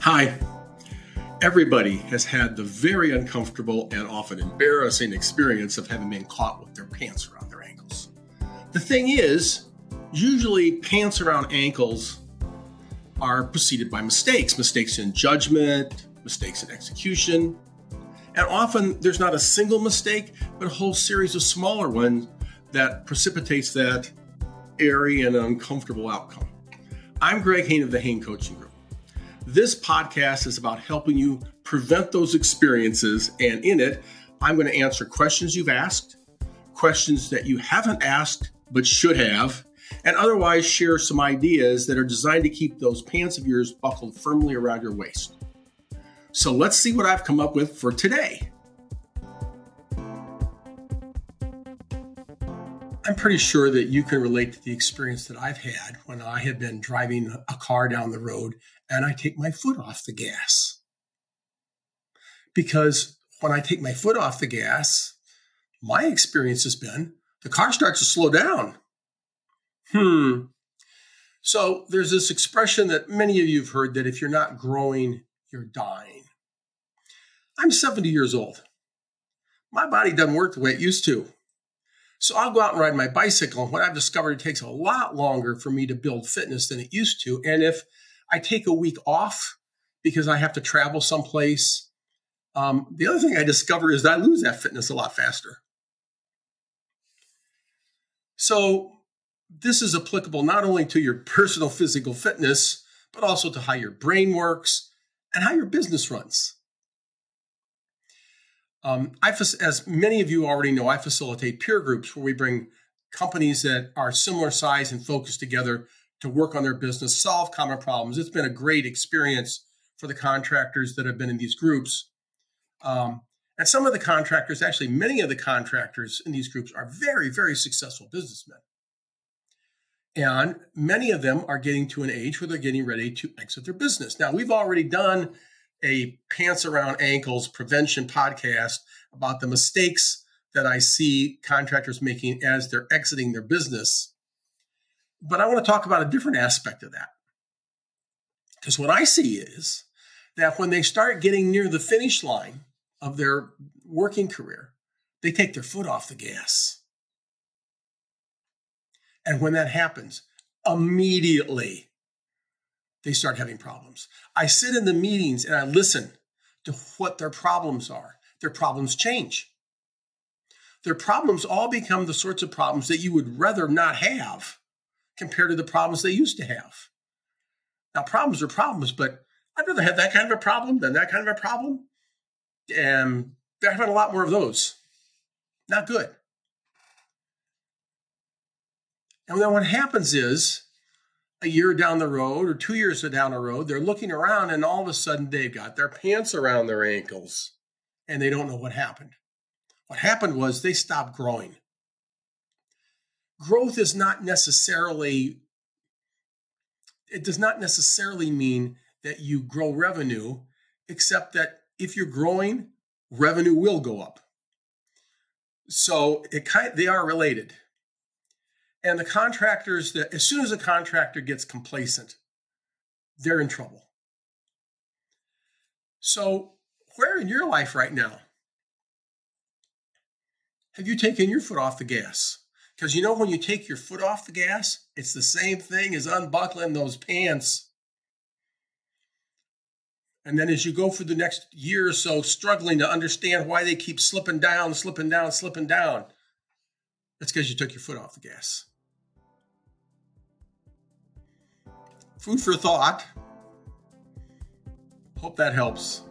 Hi. Everybody has had the very uncomfortable and often embarrassing experience of having been caught with their pants around their ankles. The thing is, usually pants around ankles are preceded by mistakes mistakes in judgment, mistakes in execution. And often there's not a single mistake, but a whole series of smaller ones that precipitates that airy and uncomfortable outcome. I'm Greg Hain of the Hain Coaching Group. This podcast is about helping you prevent those experiences, and in it, I'm going to answer questions you've asked, questions that you haven't asked but should have, and otherwise share some ideas that are designed to keep those pants of yours buckled firmly around your waist. So let's see what I've come up with for today. I'm pretty sure that you can relate to the experience that I've had when I have been driving a car down the road and I take my foot off the gas. Because when I take my foot off the gas, my experience has been the car starts to slow down. Hmm. So there's this expression that many of you have heard that if you're not growing, you're dying. I'm 70 years old. My body doesn't work the way it used to. So I'll go out and ride my bicycle. And what I've discovered, it takes a lot longer for me to build fitness than it used to. And if I take a week off because I have to travel someplace, um, the other thing I discover is that I lose that fitness a lot faster. So this is applicable not only to your personal physical fitness, but also to how your brain works and how your business runs. Um, I, as many of you already know, I facilitate peer groups where we bring companies that are similar size and focus together to work on their business, solve common problems. It's been a great experience for the contractors that have been in these groups. Um, and some of the contractors, actually, many of the contractors in these groups are very, very successful businessmen. And many of them are getting to an age where they're getting ready to exit their business. Now, we've already done a pants around ankles prevention podcast about the mistakes that I see contractors making as they're exiting their business. But I want to talk about a different aspect of that. Because what I see is that when they start getting near the finish line of their working career, they take their foot off the gas. And when that happens, immediately they start having problems. I sit in the meetings and I listen to what their problems are. Their problems change. Their problems all become the sorts of problems that you would rather not have compared to the problems they used to have. Now, problems are problems, but I'd rather have that kind of a problem than that kind of a problem. And they're having a lot more of those. Not good. And then what happens is a year down the road or two years down the road, they're looking around and all of a sudden they've got their pants around their ankles and they don't know what happened. What happened was they stopped growing. Growth is not necessarily, it does not necessarily mean that you grow revenue, except that if you're growing, revenue will go up. So it kind they are related. And the contractors that, as soon as a contractor gets complacent, they're in trouble. So, where in your life right now have you taken your foot off the gas? Because you know, when you take your foot off the gas, it's the same thing as unbuckling those pants. And then as you go for the next year or so, struggling to understand why they keep slipping down, slipping down, slipping down, that's because you took your foot off the gas. Food for thought. Hope that helps.